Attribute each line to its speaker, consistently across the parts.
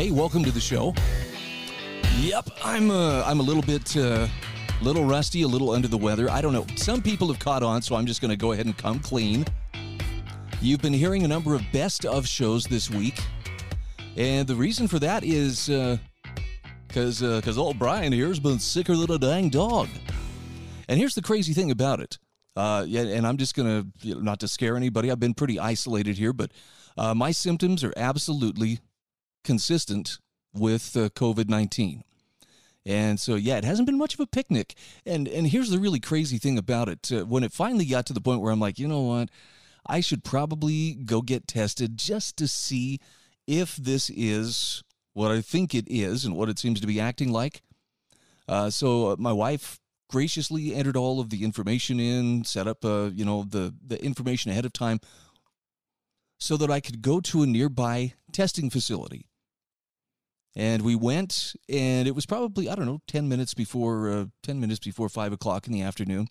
Speaker 1: Hey, welcome to the show. Yep, I'm uh, I'm a little bit uh, little rusty, a little under the weather. I don't know. Some people have caught on, so I'm just going to go ahead and come clean. You've been hearing a number of best of shows this week, and the reason for that is because uh, because uh, old Bryan here's been sicker than a dang dog. And here's the crazy thing about it. Uh, and I'm just gonna you know, not to scare anybody. I've been pretty isolated here, but uh, my symptoms are absolutely consistent with uh, COVID 19. And so, yeah, it hasn't been much of a picnic. And and here's the really crazy thing about it. Uh, when it finally got to the point where I'm like, you know what, I should probably go get tested just to see if this is what I think it is and what it seems to be acting like. Uh, so uh, my wife graciously entered all of the information in, set up, uh, you know, the the information ahead of time, so that I could go to a nearby testing facility. And we went, and it was probably I don't know ten minutes before uh, ten minutes before five o'clock in the afternoon.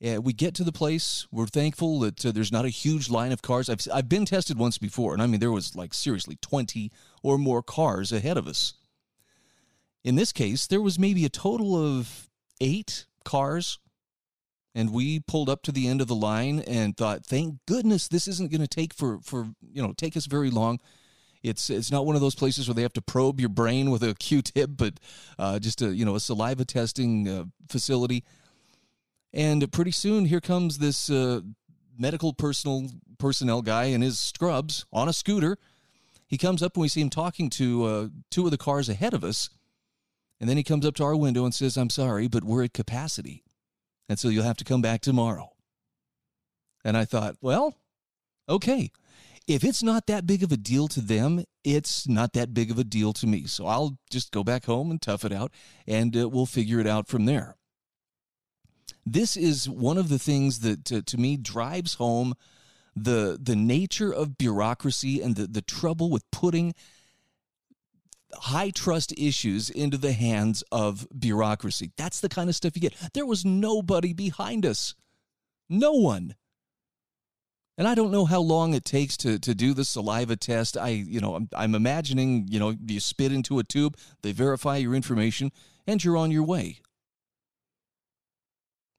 Speaker 1: And we get to the place. We're thankful that uh, there's not a huge line of cars. I've I've been tested once before, and I mean there was like seriously twenty or more cars ahead of us. In this case, there was maybe a total of eight cars. And we pulled up to the end of the line and thought, thank goodness this isn't going to take for, for, you know, take us very long. It's it's not one of those places where they have to probe your brain with a Q-tip, but uh, just a you know a saliva testing uh, facility. And pretty soon, here comes this uh, medical personal personnel guy in his scrubs on a scooter. He comes up and we see him talking to uh, two of the cars ahead of us, and then he comes up to our window and says, "I'm sorry, but we're at capacity, and so you'll have to come back tomorrow." And I thought, well, okay if it's not that big of a deal to them, it's not that big of a deal to me. So I'll just go back home and tough it out, and uh, we'll figure it out from there. This is one of the things that, to, to me, drives home the the nature of bureaucracy and the, the trouble with putting high trust issues into the hands of bureaucracy. That's the kind of stuff you get. There was nobody behind us. No one. And I don't know how long it takes to, to do the saliva test. I, you know, I'm, I'm imagining, you know, you spit into a tube, they verify your information, and you're on your way.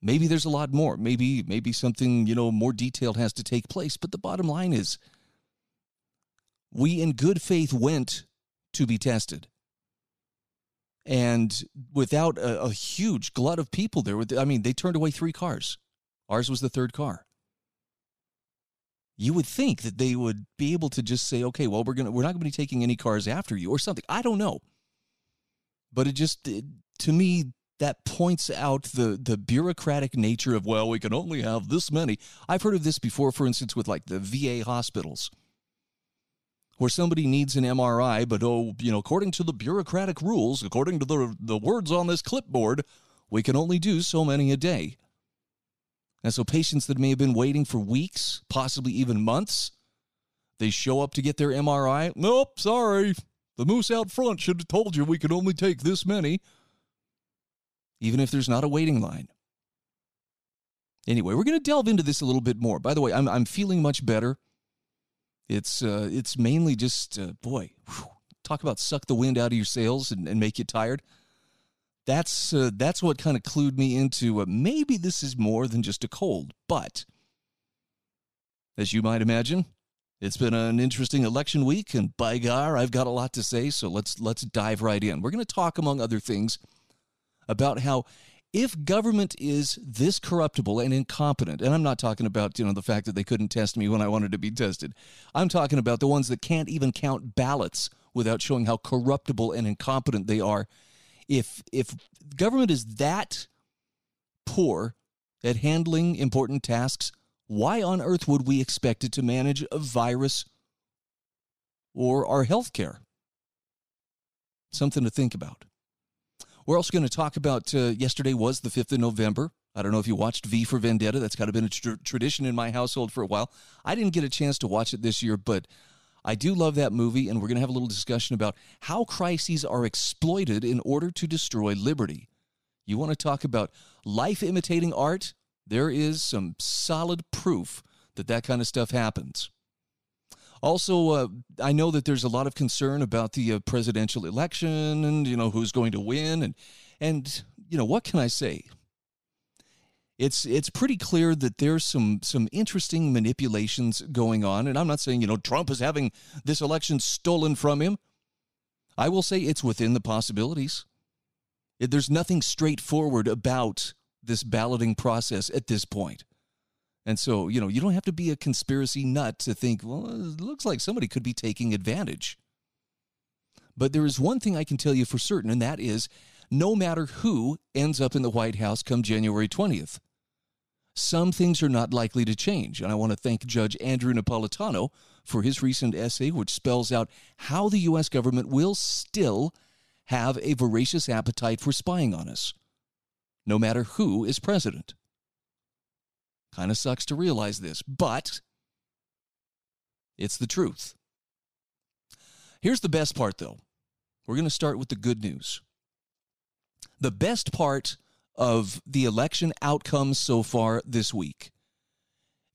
Speaker 1: Maybe there's a lot more. Maybe maybe something, you know, more detailed has to take place, but the bottom line is we in good faith went to be tested. And without a, a huge glut of people there, I mean, they turned away three cars. Ours was the third car you would think that they would be able to just say, okay, well, we're gonna we're not gonna be taking any cars after you or something. I don't know, but it just it, to me that points out the the bureaucratic nature of well, we can only have this many. I've heard of this before, for instance, with like the VA hospitals. Where somebody needs an MRI, but oh, you know, according to the bureaucratic rules, according to the the words on this clipboard, we can only do so many a day. And so patients that may have been waiting for weeks, possibly even months, they show up to get their MRI. Nope, sorry. The moose out front should have told you we could only take this many, even if there's not a waiting line. Anyway, we're going to delve into this a little bit more. By the way, I'm, I'm feeling much better. It's, uh, it's mainly just, uh, boy, whew, talk about suck the wind out of your sails and, and make you tired that's uh, that's what kind of clued me into uh, maybe this is more than just a cold. But as you might imagine, it's been an interesting election week, and by gar, I've got a lot to say. So let's let's dive right in. We're going to talk, among other things, about how if government is this corruptible and incompetent, and I'm not talking about you know the fact that they couldn't test me when I wanted to be tested, I'm talking about the ones that can't even count ballots without showing how corruptible and incompetent they are if if government is that poor at handling important tasks, why on earth would we expect it to manage a virus or our health care? Something to think about. We're also going to talk about uh, yesterday was the 5th of November. I don't know if you watched V for Vendetta. That's kind of been a tr- tradition in my household for a while. I didn't get a chance to watch it this year, but I do love that movie, and we're going to have a little discussion about how crises are exploited in order to destroy liberty. You want to talk about life imitating art? There is some solid proof that that kind of stuff happens. Also, uh, I know that there's a lot of concern about the uh, presidential election and you know who's going to win and and you know what can I say? It's it's pretty clear that there's some some interesting manipulations going on, and I'm not saying you know Trump is having this election stolen from him. I will say it's within the possibilities. It, there's nothing straightforward about this balloting process at this. And so, you know, you don't have to be a conspiracy nut to think, well, it looks like somebody could be taking advantage. But there is one thing I can tell you for certain, and that is no matter who ends up in the White House come January 20th, some things are not likely to change. And I want to thank Judge Andrew Napolitano for his recent essay, which spells out how the U.S. government will still have a voracious appetite for spying on us, no matter who is president. Kind of sucks to realize this, but it's the truth. Here's the best part, though. We're going to start with the good news. The best part of the election outcomes so far this week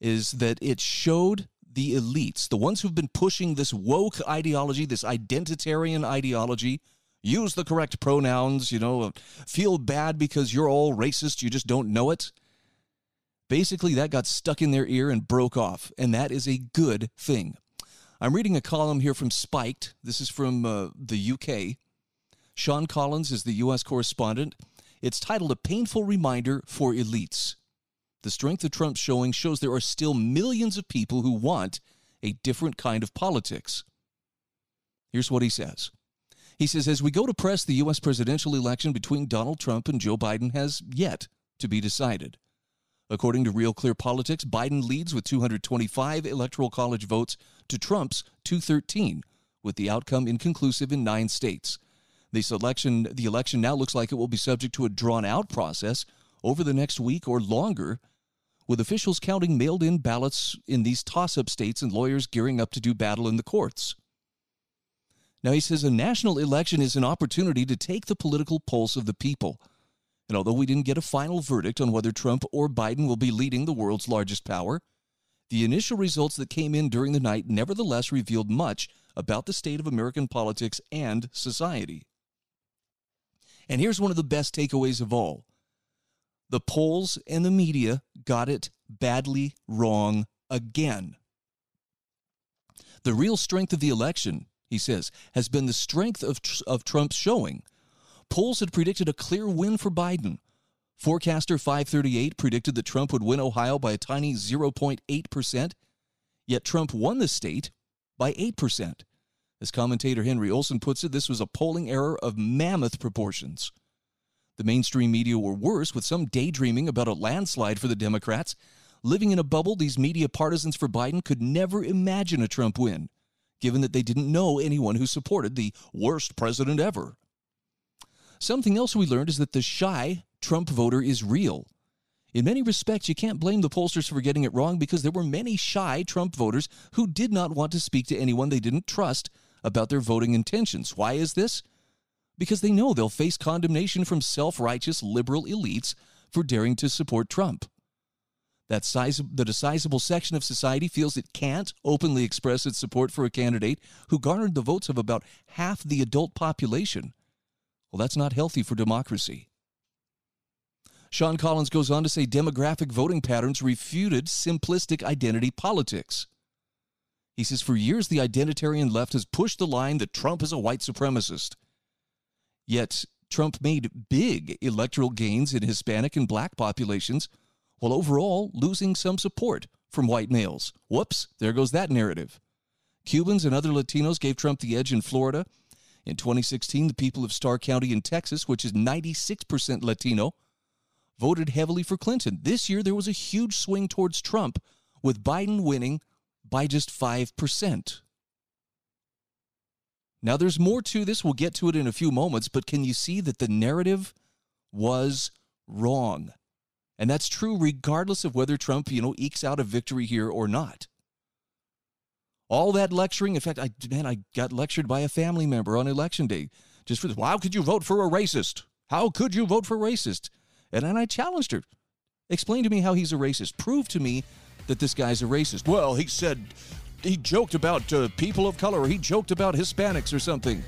Speaker 1: is that it showed the elites, the ones who've been pushing this woke ideology, this identitarian ideology, use the correct pronouns, you know, feel bad because you're all racist, you just don't know it. Basically, that got stuck in their ear and broke off, and that is a good thing. I'm reading a column here from Spiked. This is from uh, the UK. Sean Collins is the U.S. correspondent. It's titled A Painful Reminder for Elites. The strength of Trump's showing shows there are still millions of people who want a different kind of politics. Here's what he says. He says, as we go to press, the U.S. presidential election between Donald Trump and Joe Biden has yet to be decided. According to Real Clear Politics, Biden leads with 225 electoral college votes to Trump's 213, with the outcome inconclusive in nine states. This election, the election now looks like it will be subject to a drawn out process over the next week or longer, with officials counting mailed in ballots in these toss up states and lawyers gearing up to do battle in the courts. Now, he says a national election is an opportunity to take the political pulse of the people and although we didn't get a final verdict on whether Trump or Biden will be leading the world's largest power, the initial results that came in during the night nevertheless revealed much about the state of American politics and society. And here's one of the best takeaways of all the polls and the media got it badly wrong again. The real strength of the election, he says, has been the strength of, of Trump's showing Polls had predicted a clear win for Biden. Forecaster 538 predicted that Trump would win Ohio by a tiny 0.8%, yet Trump won the state by 8%. As commentator Henry Olsen puts it, this was a polling error of mammoth proportions. The mainstream media were worse, with some daydreaming about a landslide for the Democrats. Living in a bubble, these media partisans for Biden could never imagine a Trump win, given that they didn't know anyone who supported the worst president ever. Something else we learned is that the shy Trump voter is real. In many respects, you can't blame the pollsters for getting it wrong because there were many shy Trump voters who did not want to speak to anyone they didn't trust about their voting intentions. Why is this? Because they know they'll face condemnation from self righteous liberal elites for daring to support Trump. That size, that a sizable section of society feels it can't openly express its support for a candidate who garnered the votes of about half the adult population well, that's not healthy for democracy. Sean Collins goes on to say demographic voting patterns refuted simplistic identity politics. He says for years the identitarian left has pushed the line that Trump is a white supremacist. Yet Trump made big electoral gains in Hispanic and black populations, while overall losing some support from white males. Whoops, there goes that narrative. Cubans and other Latinos gave Trump the edge in Florida, in 2016, the people of Starr County in Texas, which is 96% Latino, voted heavily for Clinton. This year, there was a huge swing towards Trump, with Biden winning by just 5%. Now, there's more to this. We'll get to it in a few moments, but can you see that the narrative was wrong? And that's true regardless of whether Trump, you know, ekes out a victory here or not. All that lecturing, in fact, I man, I got lectured by a family member on election day just for this. How could you vote for a racist? How could you vote for a racist? And then I challenged her. Explain to me how he's a racist. Prove to me that this guy's a racist. Well, he said he joked about uh, people of color. He joked about Hispanics or something.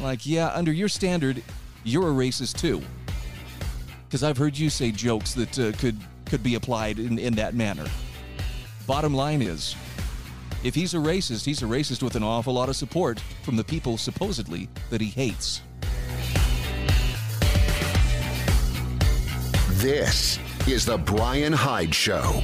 Speaker 1: Like, yeah, under your standard, you're a racist too. Because I've heard you say jokes that uh, could could be applied in, in that manner. Bottom line is, if he's a racist, he's a racist with an awful lot of support from the people supposedly that he hates.
Speaker 2: This is the Bryan Hyde Show.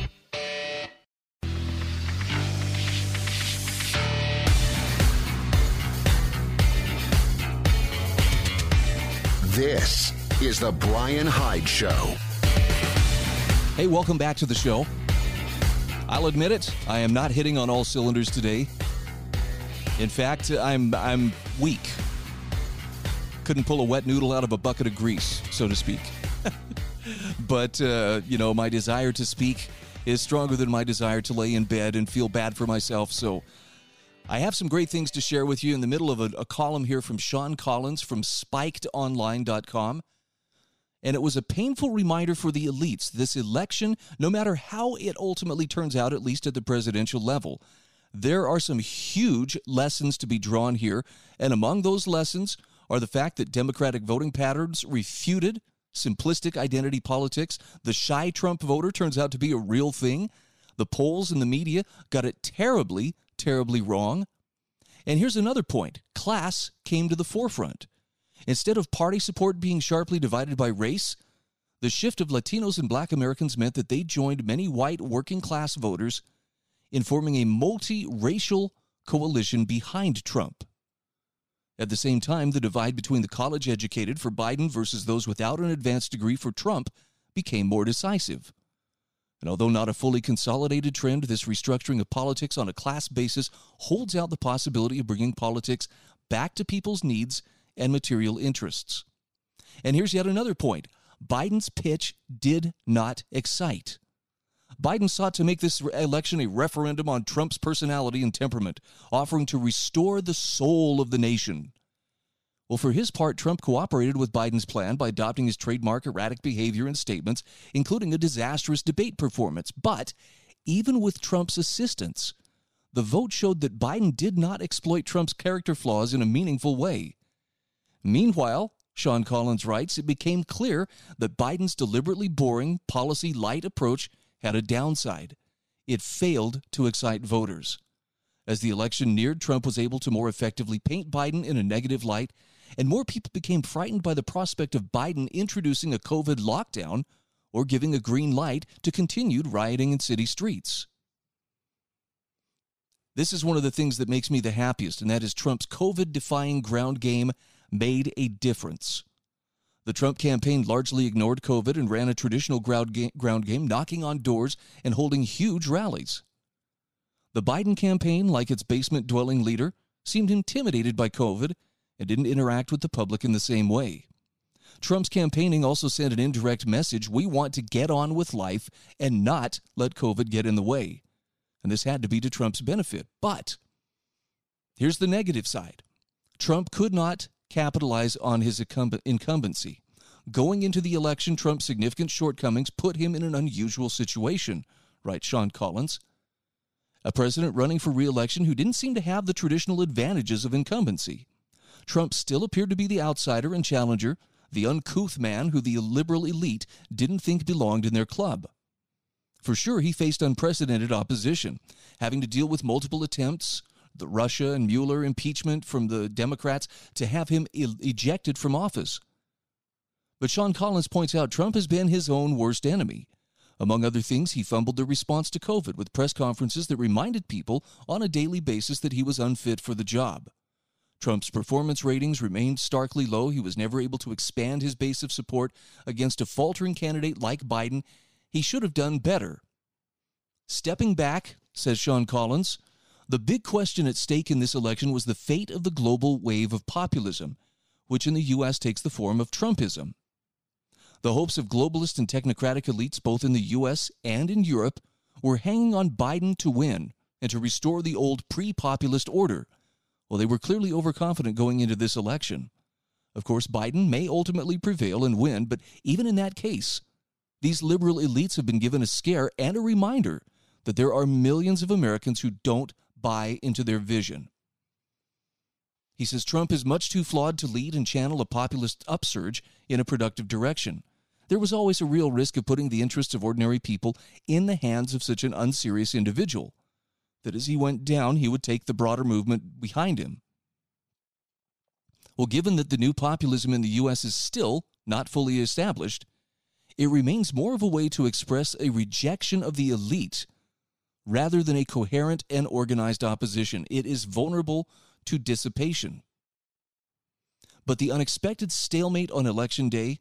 Speaker 2: This is the Bryan Hyde Show.
Speaker 1: Hey, welcome back to the show. I'll admit it, I am not hitting on all cylinders today. In fact, I'm I'm weak. Couldn't pull a wet noodle out of a bucket of grease, so to speak. but uh, you know, my desire to speak is stronger than my desire to lay in bed and feel bad for myself. So I have some great things to share with you in the middle of a, a column here from Sean Collins from spikedonline.com. And it was a painful reminder for the elites this election, no matter how it ultimately turns out, at least at the presidential level, there are some huge lessons to be drawn here. And among those lessons are the fact that Democratic voting patterns refuted simplistic identity politics. The shy Trump voter turns out to be a real thing. The polls and the media got it terribly terribly wrong. And here's another point class came to the forefront. Instead of party support being sharply divided by race, the shift of Latinos and black Americans meant that they joined many white working class voters in forming a multi-racial coalition behind Trump. At the same time, the divide between the college educated for Biden versus those without an advanced degree for Trump became more decisive. And although not a fully consolidated trend, this restructuring of politics on a class basis holds out the possibility of bringing politics back to people's needs and material interests. And here's yet another point Biden's pitch did not excite. Biden sought to make this election a referendum on Trump's personality and temperament, offering to restore the soul of the nation. Well, for his part, Trump cooperated with Biden's plan by adopting his trademark erratic behavior and statements, including a disastrous debate performance. But even with Trump's assistance, the vote showed that Biden did not exploit Trump's character flaws in a meaningful way. Meanwhile, Sean Collins writes, it became clear that Biden's deliberately boring, policy light approach had a downside. It failed to excite voters. As the election neared, Trump was able to more effectively paint Biden in a negative light and more people became frightened by the prospect of Biden introducing a COVID lockdown or giving a green light to continued rioting in city streets. This is one of the things that makes me the happiest, and that is Trump's COVID defying ground game made a difference. The Trump campaign largely ignored COVID and ran a traditional ground game, knocking on doors and holding huge rallies. The Biden campaign, like its basement dwelling leader, seemed intimidated by COVID and didn't interact with the public in the same way. Trump's campaigning also sent an indirect message we want to get on with life and not let COVID get in the way. And this had to be to Trump's benefit. But here's the negative side Trump could not capitalize on his incumbency. Going into the election, Trump's significant shortcomings put him in an unusual situation, writes Sean Collins. A president running for reelection who didn't seem to have the traditional advantages of incumbency. Trump still appeared to be the outsider and challenger, the uncouth man who the liberal elite didn't think belonged in their club. For sure, he faced unprecedented opposition, having to deal with multiple attempts, the Russia and Mueller impeachment from the Democrats, to have him e- ejected from office. But Sean Collins points out Trump has been his own worst enemy. Among other things, he fumbled the response to COVID with press conferences that reminded people on a daily basis that he was unfit for the job. Trump's performance ratings remained starkly low. He was never able to expand his base of support against a faltering candidate like Biden. He should have done better. Stepping back, says Sean Collins, The big question at stake in this election was the fate of the global wave of populism, which in the U.S. takes the form of Trumpism. The hopes of globalist and technocratic elites, both in the U.S. and in Europe, were hanging on Biden to win and to restore the old pre populist order. Well, they were clearly overconfident going into this election. Of course, Biden may ultimately prevail and win, but even in that case, these liberal elites have been given a scare and a reminder that there are millions of Americans who don't buy into their vision. He says Trump is much too flawed to lead and channel a populist upsurge in a productive direction. There was always a real risk of putting the interests of ordinary people in the hands of such an unserious individual, that as he went down, he would take the broader movement behind him. Well, given that the new populism in the U.S. is still not fully established, it remains more of a way to express a rejection of the elite rather than a coherent and organized opposition. It is vulnerable to dissipation. But the unexpected stalemate on election day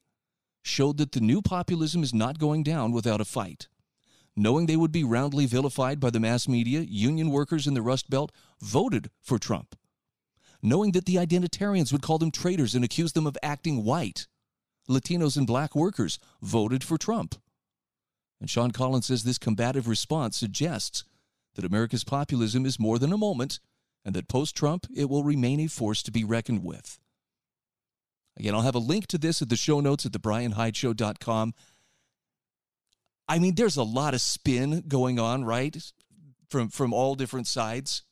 Speaker 1: showed that the new populism is not going down without a fight. Knowing they would be roundly vilified by the mass media, union workers in the Rust Belt voted for Trump. Knowing that the identitarians would call them traitors and accuse them of acting white, Latinos and black workers voted for Trump. And Sean Collins says this combative response suggests that America's populism is more than a moment and that post Trump it will remain a force to be reckoned with. Again, I'll have a link to this at the show notes at thebrianhydeshow.com. I mean, there's a lot of spin going on, right? From from all different sides.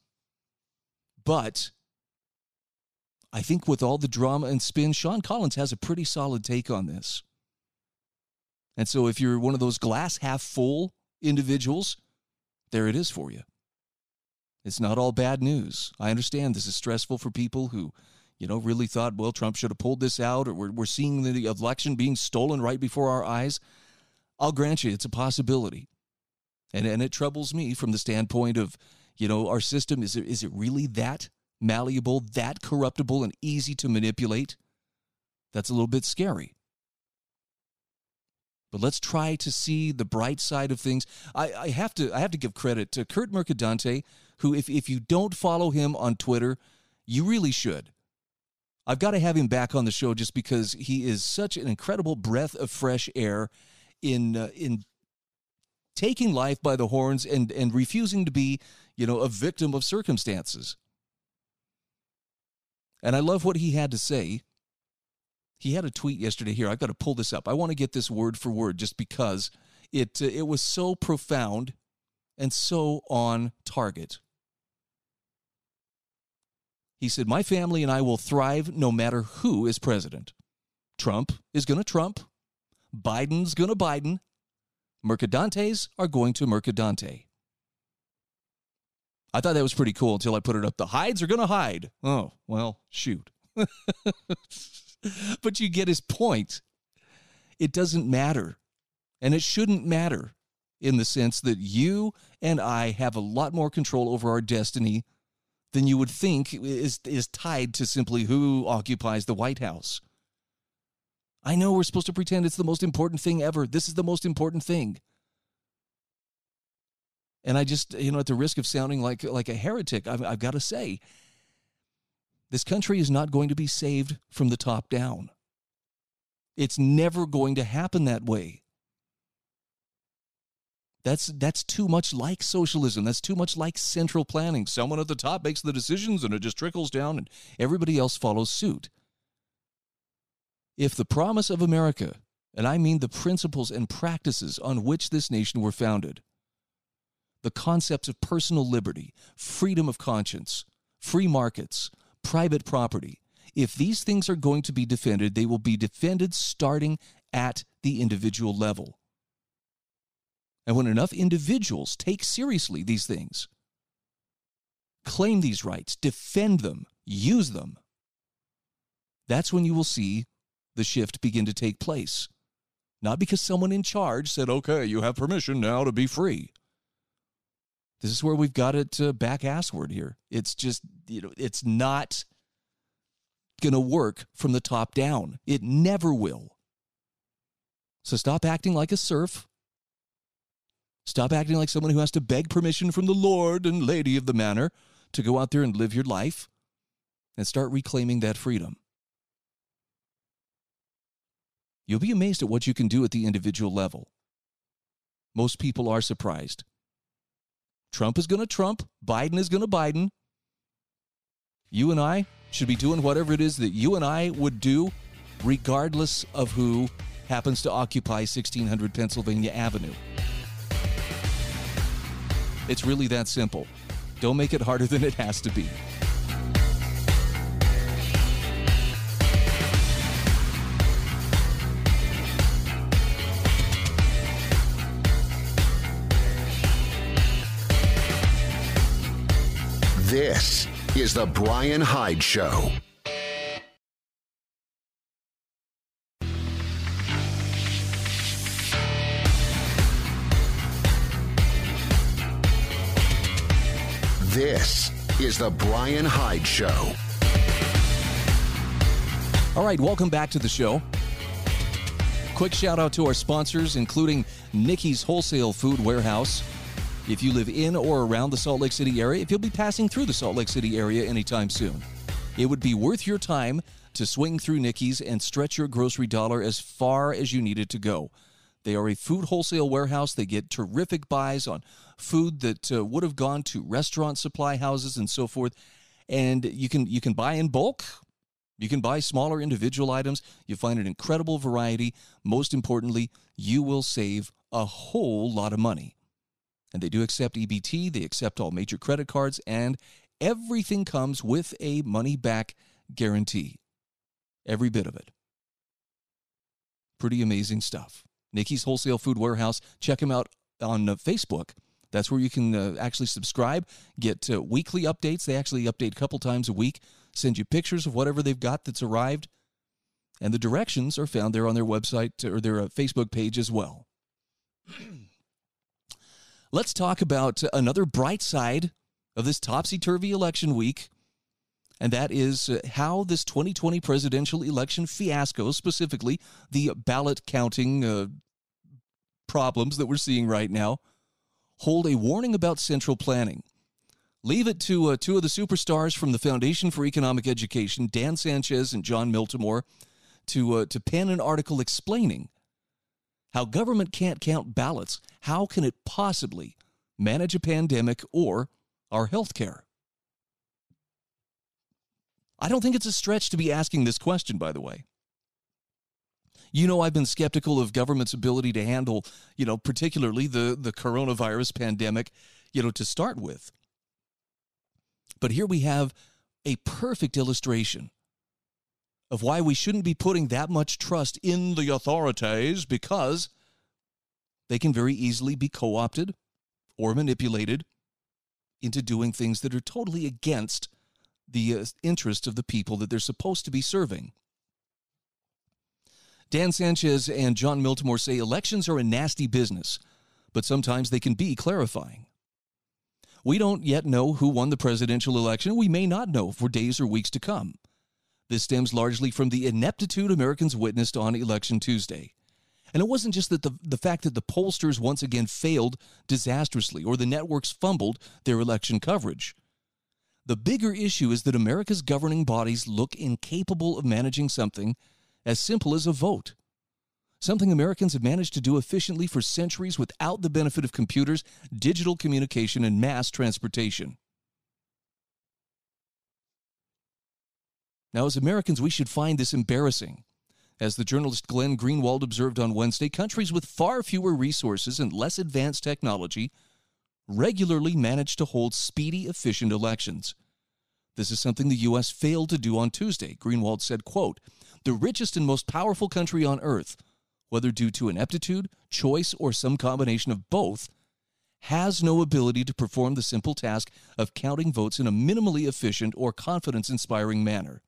Speaker 1: But I think with all the drama and spin, Sean Collins has a pretty solid take on this. And so if you're one of those glass half full individuals, there it is for you. It's not all bad news. I understand this is stressful for people who, you know, really thought, well, Trump should have pulled this out, or we're, we're seeing the election being stolen right before our eyes. I'll grant you it's a possibility. And, and it troubles me from the standpoint of, you know, our system is it, is it really that malleable, that corruptible, and easy to manipulate? That's a little bit scary. But let's try to see the bright side of things. I, I have to I have to give credit to Kurt Mercadante, who if, if you don't follow him on Twitter, you really should. I've got to have him back on the show just because he is such an incredible breath of fresh air in uh, in taking life by the horns and and refusing to be, you know, a victim of circumstances. And I love what he had to say he had a tweet yesterday here. I've got to pull this up. I want to get this word for word just because it uh, it was so profound and so on target. He said, "My family and I will thrive no matter who is president. Trump is going to Trump. Biden's going to Biden. Mercadantes are going to Mercadante." I thought that was pretty cool until I put it up. The hides are going to hide. Oh, well, shoot. but you get his point. It doesn't matter. And it shouldn't matter in the sense that you and I have a lot more control over our destiny than you would think is, is tied to simply who occupies the White House. I know we're supposed to pretend it's the most important thing ever. This is the most important thing. And I just, you know, at the risk of sounding like like a heretic, I've, I've got to say, this country is not going to be saved from the top down. It's never going to happen that way. That's that's too much like socialism. That's too much like central planning. Someone at the top makes the decisions and it just trickles down and everybody else follows suit. If the promise of America, and I mean the principles and practices on which this nation were founded, the concepts of personal liberty, freedom of conscience, free markets, private property. If these things are going to be defended, they will be defended starting at the individual level. And when enough individuals take seriously these things, claim these rights, defend them, use them, that's when you will see the shift begin to take place. Not because someone in charge said, okay, you have permission now to be free. This is where we've got it uh, back assward here. It's just, you know, it's not going to work from the top down. It never will. So stop acting like a serf. Stop acting like someone who has to beg permission from the Lord and Lady of the Manor to go out there and live your life and start reclaiming that freedom. You'll be amazed at what you can do at the individual level. Most people are surprised. Trump is going to Trump, Biden is going to Biden. You and I should be doing whatever it is that you and I would do, regardless of who happens to occupy 1600 Pennsylvania Avenue. It's really that simple. Don't make it harder than it has to be.
Speaker 2: This is The Bryan Hyde Show. This is The Bryan Hyde Show.
Speaker 1: All right, welcome back to the show. Quick shout out to our sponsors, including Nickey's Wholesale Food Warehouse. If you live in or around the Salt Lake City area, if you'll be passing through the Salt Lake City area anytime soon, it would be worth your time to swing through Nickey's and stretch your grocery dollar as far as you need it to go. They are a food wholesale warehouse. They get terrific buys on food that uh, would have gone to restaurant supply houses and so forth. And you can you can buy in bulk. You can buy smaller individual items. You find an incredible variety. Most importantly, you will save a whole lot of money. And they do accept EBT, they accept all major credit cards, and everything comes with a money back guarantee. Every bit of it. Pretty amazing stuff. Nickey's Wholesale Food Warehouse. Check them out on uh, Facebook. That's where you can uh, actually subscribe, get uh, weekly updates. They actually update a couple times a week, send you pictures of whatever they've got that's arrived. And the directions are found there on their website or their uh, Facebook page as well. Let's talk about another bright side of this topsy turvy election week, and that is uh, how this 2020 presidential election fiasco, specifically the ballot counting uh, problems that we're seeing right now, hold a warning about central planning. Leave it to uh, two of the superstars from the Foundation for Economic Education, Dan Sanchez and Jon Miltimore, to, uh, to pen an article explaining how government can't count ballots. How can it possibly manage a pandemic or our health care? I don't think it's a stretch to be asking this question, by the way. You know, I've been skeptical of government's ability to handle, you know, particularly the, the coronavirus pandemic, you know, to start with. But here we have a perfect illustration of why we shouldn't be putting that much trust in the authorities because they can very easily be co opted or manipulated into doing things that are totally against the uh, interest of the people that they're supposed to be serving. Dan Sanchez and Jon Miltimore say elections are a nasty business, but sometimes they can be clarifying. We don't yet know who won the presidential election. We may not know for days or weeks to come. This stems largely from the ineptitude Americans witnessed on Election Tuesday. And it wasn't just that the, the fact that the pollsters once again failed disastrously or the networks fumbled their election coverage. The bigger issue is that America's governing bodies look incapable of managing something as simple as a vote. Something Americans have managed to do efficiently for centuries without the benefit of computers, digital communication, and mass transportation. Now, as Americans, we should find this embarrassing. As the journalist Glenn Greenwald observed on Wednesday, countries with far fewer resources and less advanced technology regularly manage to hold speedy, efficient elections. This is something the U.S. failed to do on Tuesday. Greenwald said, quote, the richest and most powerful country on earth, whether due to ineptitude, choice, or some combination of both, has no ability to perform the simple task of counting votes in a minimally efficient or confidence inspiring manner.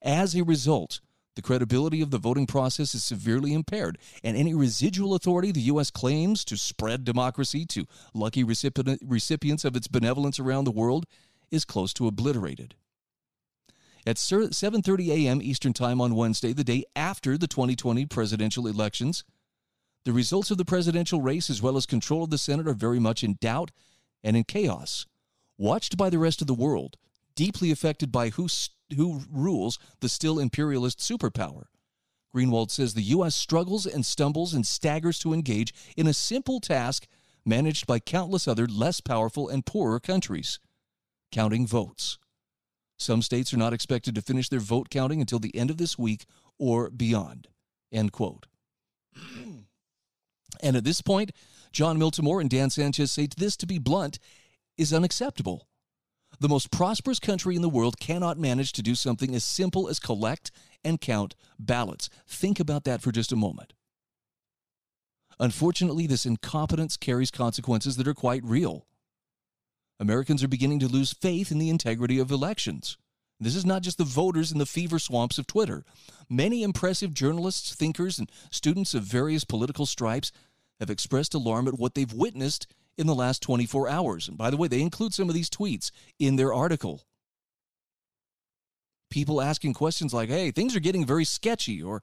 Speaker 1: As a result, the credibility of the voting process is severely impaired, and any residual authority the U.S. claims to spread democracy to lucky recipients of its benevolence around the world is close to obliterated. At 7:30 a.m. Eastern Time on Wednesday, the day after the 2020 presidential elections, The results of the presidential race, as well as control of the Senate, are very much in doubt and in chaos, watched by the rest of the world, deeply affected by who, who rules the still imperialist superpower. Greenwald says the U.S. struggles and stumbles and staggers to engage in a simple task managed by countless other less powerful and poorer countries counting votes. Some states are not expected to finish their vote counting until the end of this week or beyond. End quote. and at this point, Jon Miltimore and Dan Sanchez say this, to be blunt, is unacceptable. The most prosperous country in the world cannot manage to do something as simple as collect and count ballots. Think about that for just a moment. Unfortunately, this incompetence carries consequences that are quite real. Americans are beginning to lose faith in the integrity of elections. This is not just the voters in the fever swamps of Twitter. Many impressive journalists, thinkers, and students of various political stripes have expressed alarm at what they've witnessed in the last 24 hours. And by the way, they include some of these tweets in their article. People asking questions like, hey, things are getting very sketchy, or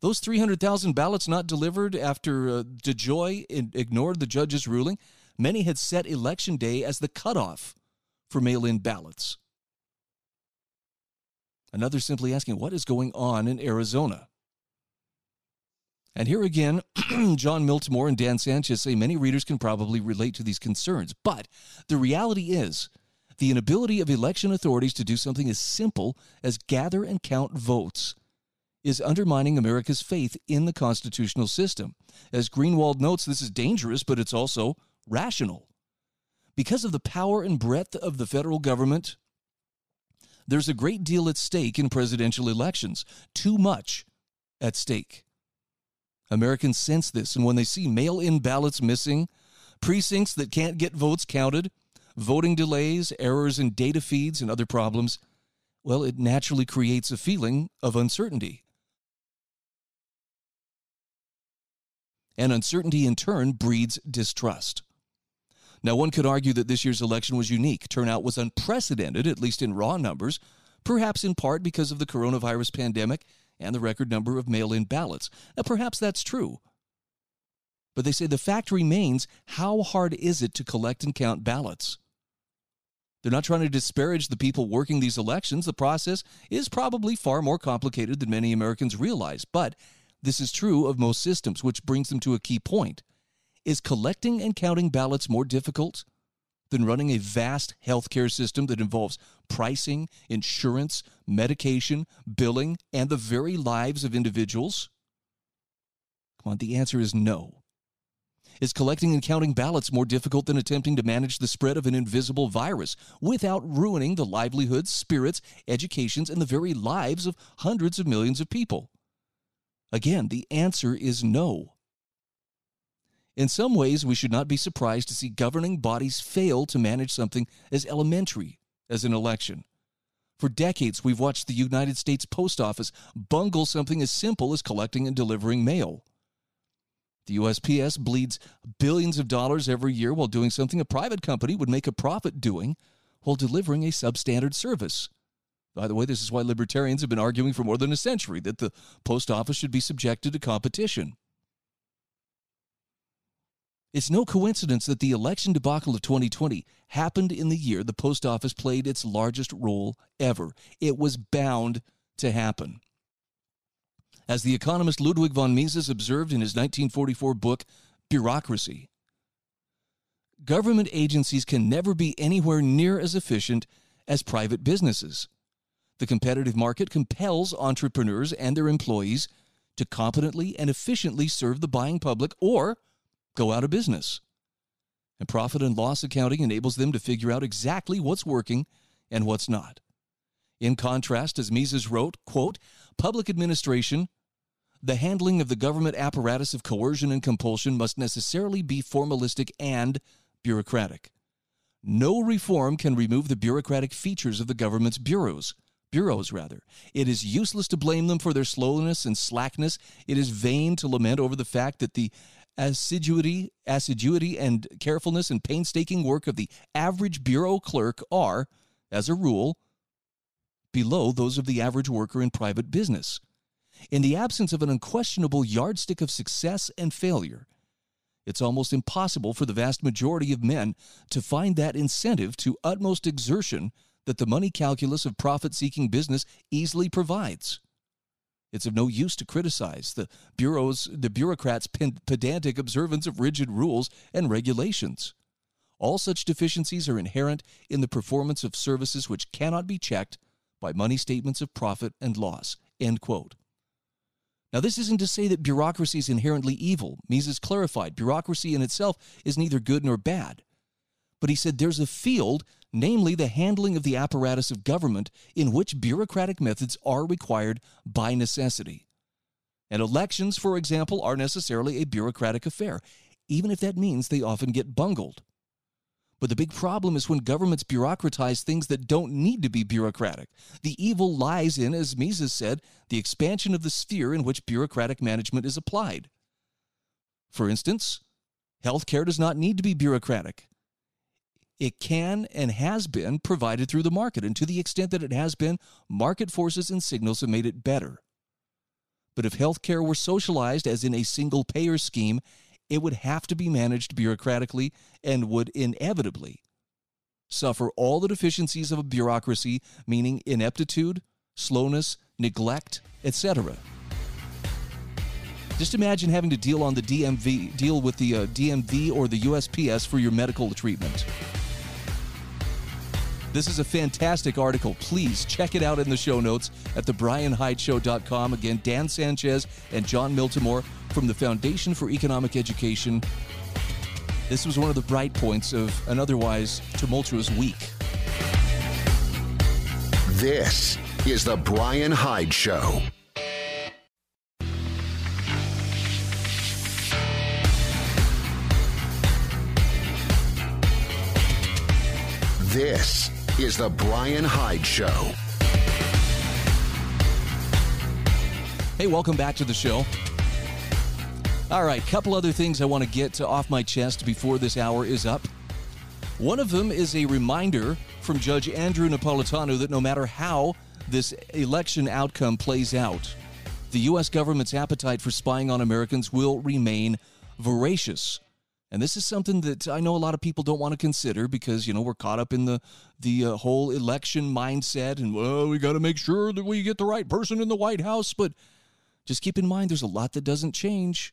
Speaker 1: those 300,000 ballots not delivered after uh, DeJoy ignored the judge's ruling, many had set election day as the cutoff for mail in ballots. Another simply asking, what is going on in Arizona? And here again, Jon Miltimore and Dan Sanchez say many readers can probably relate to these concerns. But the reality is, the inability of election authorities to do something as simple as gather and count votes is undermining America's faith in the constitutional system. As Greenwald notes, this is dangerous, but it's also rational. Because of the power and breadth of the federal government, there's a great deal at stake in presidential elections, too much at stake. Americans sense this, and when they see mail in ballots missing, precincts that can't get votes counted, voting delays, errors in data feeds, and other problems, well, it naturally creates a feeling of uncertainty. And uncertainty in turn breeds distrust. Now, one could argue that this year's election was unique. Turnout was unprecedented, at least in raw numbers, perhaps in part because of the coronavirus pandemic and the record number of mail in ballots. Now, perhaps that's true. But they say the fact remains how hard is it to collect and count ballots? They're not trying to disparage the people working these elections. The process is probably far more complicated than many Americans realize. But this is true of most systems, which brings them to a key point. Is collecting and counting ballots more difficult than running a vast healthcare system that involves pricing, insurance, medication, billing, and the very lives of individuals? Come on, the answer is no. Is collecting and counting ballots more difficult than attempting to manage the spread of an invisible virus without ruining the livelihoods, spirits, educations, and the very lives of hundreds of millions of people? Again, the answer is no. In some ways, we should not be surprised to see governing bodies fail to manage something as elementary as an election. For decades, we've watched the United States Post Office bungle something as simple as collecting and delivering mail. The USPS bleeds billions of dollars every year while doing something a private company would make a profit doing while delivering a substandard service. By the way, this is why libertarians have been arguing for more than a century that the post office should be subjected to competition. It's no coincidence that the election debacle of 2020 happened in the year the post office played its largest role ever. It was bound to happen. As the economist Ludwig von Mises observed in his 1944 book, Bureaucracy, government agencies can never be anywhere near as efficient as private businesses. The competitive market compels entrepreneurs and their employees to competently and efficiently serve the buying public or go out of business. And profit and loss accounting enables them to figure out exactly what's working and what's not. In contrast, as Mises wrote, quote, public administration, the handling of the government apparatus of coercion and compulsion must necessarily be formalistic and bureaucratic. No reform can remove the bureaucratic features of the government's bureaus. Bureaus, rather. It is useless to blame them for their slowness and slackness. It is vain to lament over the fact that the assiduity, assiduity and carefulness and painstaking work of the average bureau clerk are, as a rule, below those of the average worker in private business. In the absence of an unquestionable yardstick of success and failure, it's almost impossible for the vast majority of men to find that incentive to utmost exertion that the money calculus of profit seeking business easily provides. It's of no use to criticize the bureaus, the bureaucrats' pedantic observance of rigid rules and regulations. All such deficiencies are inherent in the performance of services which cannot be checked by money statements of profit and loss. End quote. Now, this isn't to say that bureaucracy is inherently evil. Mises clarified bureaucracy in itself is neither good nor bad. But he said there's a field, namely the handling of the apparatus of government, in which bureaucratic methods are required by necessity. And elections, for example, are necessarily a bureaucratic affair, even if that means they often get bungled. But the big problem is when governments bureaucratize things that don't need to be bureaucratic. The evil lies in, as Mises said, the expansion of the sphere in which bureaucratic management is applied. For instance, healthcare does not need to be bureaucratic. It can and has been provided through the market, and to the extent that it has been, market forces and signals have made it better. But if healthcare were socialized as in a single payer scheme, it would have to be managed bureaucratically and would inevitably suffer all the deficiencies of a bureaucracy, meaning ineptitude, slowness, neglect, etc. Just imagine having to deal on the DMV, deal with the uh, DMV or the USPS for your medical treatment. This is a fantastic article. Please check it out in the show notes at thebryanhydeshow.com. Again, Dan Sanchez and Jon Miltimore from the Foundation for Economic Education. This was one of the bright points of an otherwise tumultuous week.
Speaker 2: This is The Bryan Hyde Show. This is The Bryan Hyde Show.
Speaker 1: Hey, welcome back to the show. All right, couple other things I want to get to off my chest before this hour is up. One of them is a reminder from Judge Andrew Napolitano that no matter how this election outcome plays out, the U.S. government's appetite for spying on Americans will remain voracious. And this is something that I know a lot of people don't want to consider because you know we're caught up in the the uh, whole election mindset and well we got to make sure that we get the right person in the White House. But just keep in mind there's a lot that doesn't change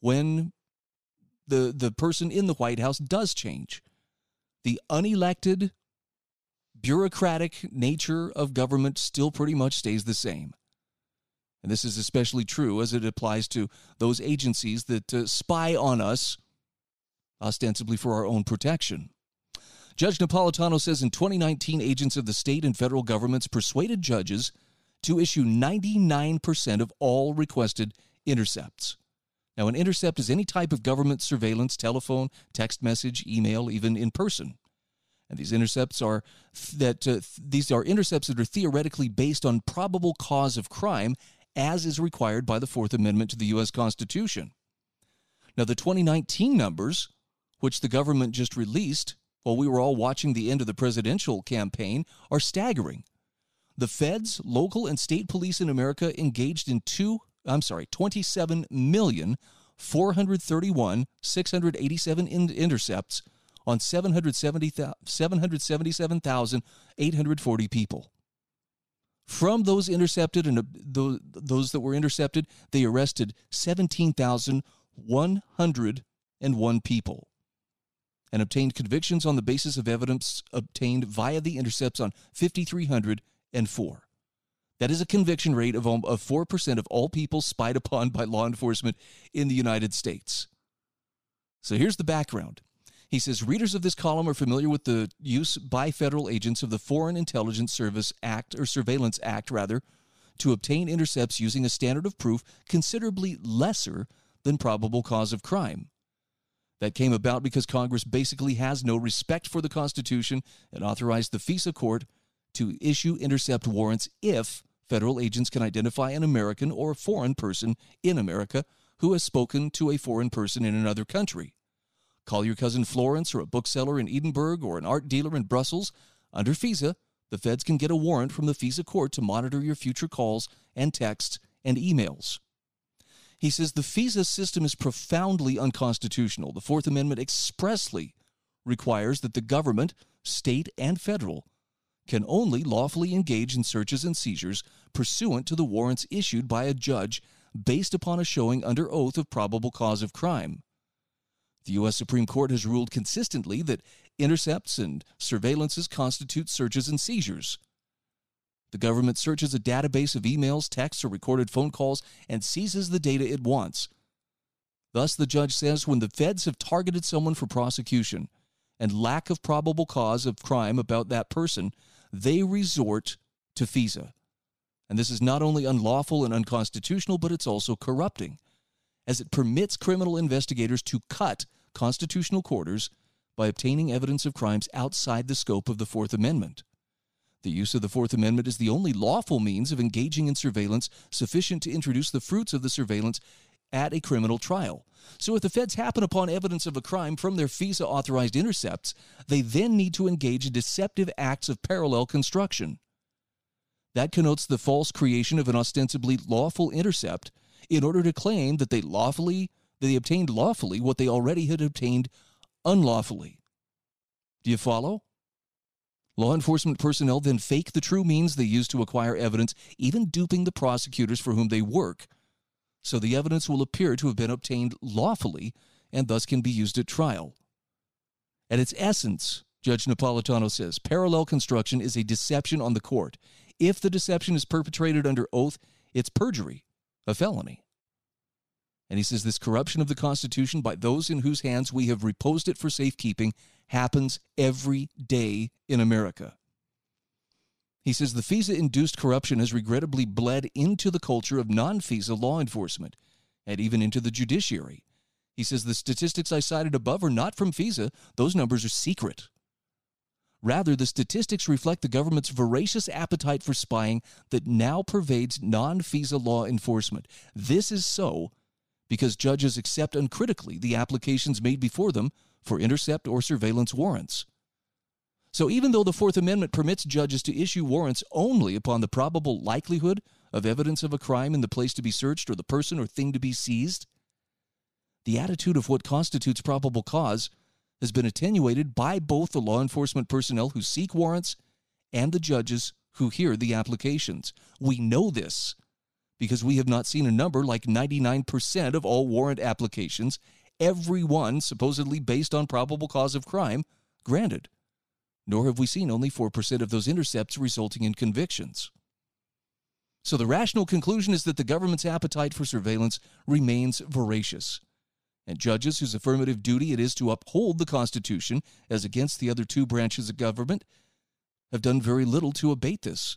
Speaker 1: when the the person in the White House does change. The unelected bureaucratic nature of government still pretty much stays the same. And this is especially true as it applies to those agencies that uh, spy on us ostensibly for our own protection. Judge Napolitano says in 2019, agents of the state and federal governments persuaded judges to issue 99% of all requested intercepts. Now, an intercept is any type of government surveillance, telephone, text message, email, even in person. And these intercepts are that uh, these are intercepts that are theoretically based on probable cause of crime, as is required by the Fourth Amendment to the U.S. Constitution. Now, the 2019 numbers which the government just released while we were all watching the end of the presidential campaign, are staggering. The feds, local, and state police in America engaged in two, I'm sorry, 27 million 431 687 intercepts on 777,840 people. From those intercepted and uh, those that were intercepted, they arrested 17,101 people and obtained convictions on the basis of evidence obtained via the intercepts on 5,304. That is a conviction rate of, um, of 4% of all people spied upon by law enforcement in the United States. So here's the background. He says readers of this column are familiar with the use by federal agents of the Foreign Intelligence Service Act, or Surveillance Act, rather, to obtain intercepts using a standard of proof considerably lesser than probable cause of crime. That came about because Congress basically has no respect for the Constitution and authorized the FISA court to issue intercept warrants if federal agents can identify an American or a foreign person in America who has spoken to a foreign person in another country. Call your cousin Florence or a bookseller in Edinburgh or an art dealer in Brussels. Under FISA, the feds can get a warrant from the FISA court to monitor your future calls and texts and emails. He says the FISA system is profoundly unconstitutional. The Fourth Amendment expressly requires that the government, state and federal, can only lawfully engage in searches and seizures pursuant to the warrants issued by a judge based upon a showing under oath of probable cause of crime. The U.S. Supreme Court has ruled consistently that intercepts and surveillances constitute searches and seizures. The government searches a database of emails, texts, or recorded phone calls and seizes the data it wants. Thus, the judge says when the feds have targeted someone for prosecution and lack of probable cause of crime about that person, they resort to FISA. And this is not only unlawful and unconstitutional, but it's also corrupting, as it permits criminal investigators to cut constitutional quarters by obtaining evidence of crimes outside the scope of the Fourth Amendment. The use of the Fourth Amendment is the only lawful means of engaging in surveillance sufficient to introduce the fruits of the surveillance at a criminal trial. So, if the feds happen upon evidence of a crime from their FISA authorized intercepts, they then need to engage in deceptive acts of parallel construction. That connotes the false creation of an ostensibly lawful intercept in order to claim that they lawfully that they obtained lawfully what they already had obtained unlawfully. Do you follow? Law enforcement personnel then fake the true means they use to acquire evidence, even duping the prosecutors for whom they work. So the evidence will appear to have been obtained lawfully and thus can be used at trial. At its essence, Judge Napolitano says, parallel construction is a deception on the court. If the deception is perpetrated under oath, it's perjury, a felony. And he says this corruption of the Constitution by those in whose hands we have reposed it for safekeeping happens every day in America. He says the FISA induced corruption has regrettably bled into the culture of non FISA law enforcement and even into the judiciary. He says the statistics I cited above are not from FISA, those numbers are secret. Rather, the statistics reflect the government's voracious appetite for spying that now pervades non FISA law enforcement. This is so because judges accept uncritically the applications made before them for intercept or surveillance warrants. So, even though the Fourth Amendment permits judges to issue warrants only upon the probable likelihood of evidence of a crime in the place to be searched or the person or thing to be seized, the attitude of what constitutes probable cause has been attenuated by both the law enforcement personnel who seek warrants and the judges who hear the applications. We know this because we have not seen a number like 99% of all warrant applications, every one supposedly based on probable cause of crime, granted. Nor have we seen only 4% of those intercepts resulting in convictions. So the rational conclusion is that the government's appetite for surveillance remains voracious and judges whose affirmative duty it is to uphold the Constitution as against the other two branches of government have done very little to abate this.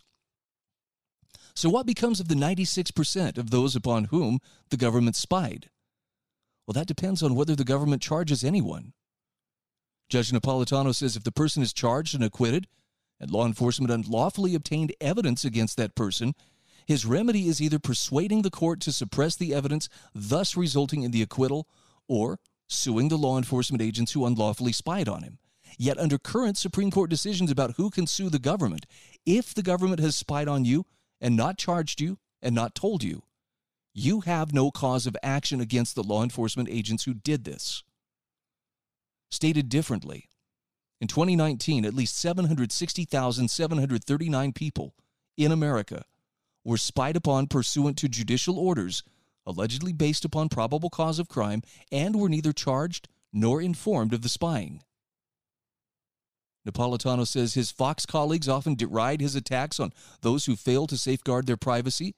Speaker 1: So, what becomes of the 96% of those upon whom the government spied? Well, that depends on whether the government charges anyone. Judge Napolitano says if the person is charged and acquitted, and law enforcement unlawfully obtained evidence against that person, his remedy is either persuading the court to suppress the evidence, thus resulting in the acquittal, or suing the law enforcement agents who unlawfully spied on him. Yet, under current Supreme Court decisions about who can sue the government, if the government has spied on you and not charged you and not told you, you have no cause of action against the law enforcement agents who did this. Stated differently, in 2019, at least 760,739 people in America were spied upon pursuant to judicial orders allegedly based upon probable cause of crime, and were neither charged nor informed of the spying. Napolitano says his Fox colleagues often deride his attacks on those who fail to safeguard their privacy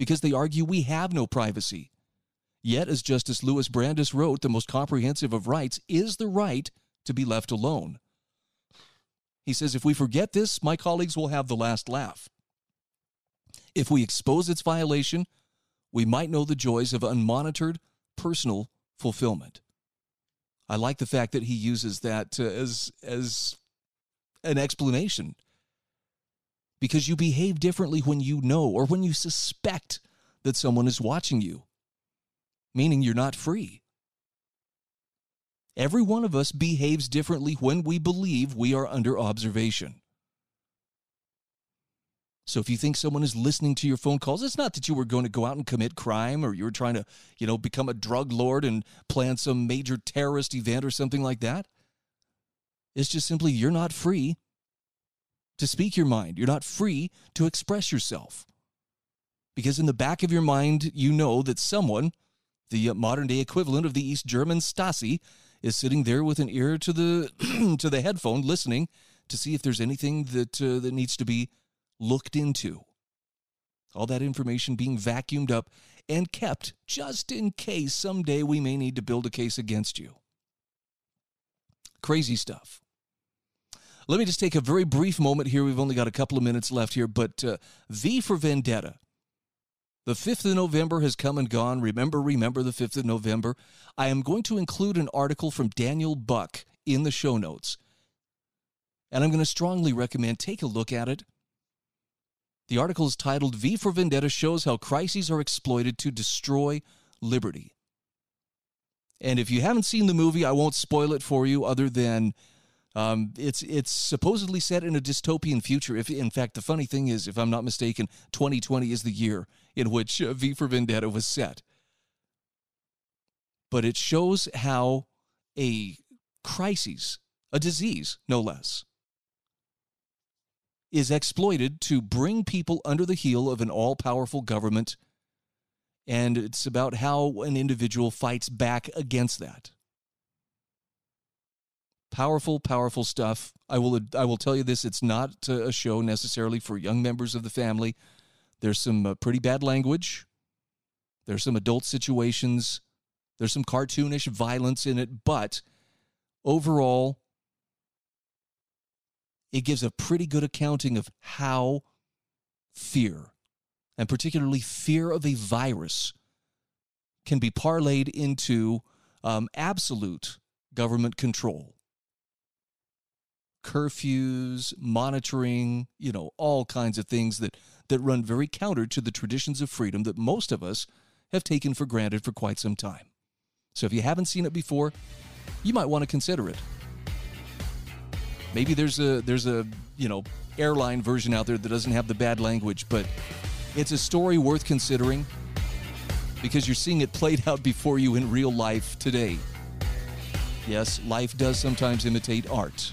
Speaker 1: because they argue we have no privacy. Yet, as Justice Louis Brandeis wrote, the most comprehensive of rights is the right to be left alone. He says, if we forget this, my colleagues will have the last laugh. If we expose its violation, we might know the joys of unmonitored personal fulfillment. I like the fact that he uses that uh, as as an explanation because you behave differently when you know or when you suspect that someone is watching you, meaning you're not free. Every one of us behaves differently when we believe we are under observation. So if you think someone is listening to your phone calls, it's not that you were going to go out and commit crime or you were trying to, you know, become a drug lord and plan some major terrorist event or something like that. It's just simply you're not free to speak your mind. You're not free to express yourself. Because in the back of your mind, you know that someone, the modern day equivalent of the East German Stasi, is sitting there with an ear to the to the headphone listening to see if there's anything that uh, that needs to be looked into. All that information being vacuumed up and kept just in case someday we may need to build a case against you. Crazy stuff. Let me just take a very brief moment here. We've only got a couple of minutes left here, but uh, V for Vendetta. The 5th of November has come and gone. Remember, remember the 5th of November. I am going to include an article from Daniel Buck in the show notes. And I'm going to strongly recommend take a look at it. The article is titled V for Vendetta shows how crises are exploited to destroy liberty. And if you haven't seen the movie, I won't spoil it for you other than um, it's it's supposedly set in a dystopian future. If in fact the funny thing is, if I'm not mistaken, 2020 is the year in which uh, V for Vendetta was set. But it shows how a crisis, a disease no less, is exploited to bring people under the heel of an all powerful government. And it's about how an individual fights back against that. Powerful, powerful stuff. I will, I will tell you this it's not a show necessarily for young members of the family. There's some uh, pretty bad language, there's some adult situations, there's some cartoonish violence in it, but overall, it gives a pretty good accounting of how fear, and particularly fear of a virus, can be parlayed into um, absolute government control. Curfews, monitoring, you know, all kinds of things that, that run very counter to the traditions of freedom that most of us have taken for granted for quite some time. So if you haven't seen it before, you might want to consider it. Maybe there's a there's a you know airline version out there that doesn't have the bad language, but it's a story worth considering because you're seeing it played out before you in real life today. Yes, life does sometimes imitate art.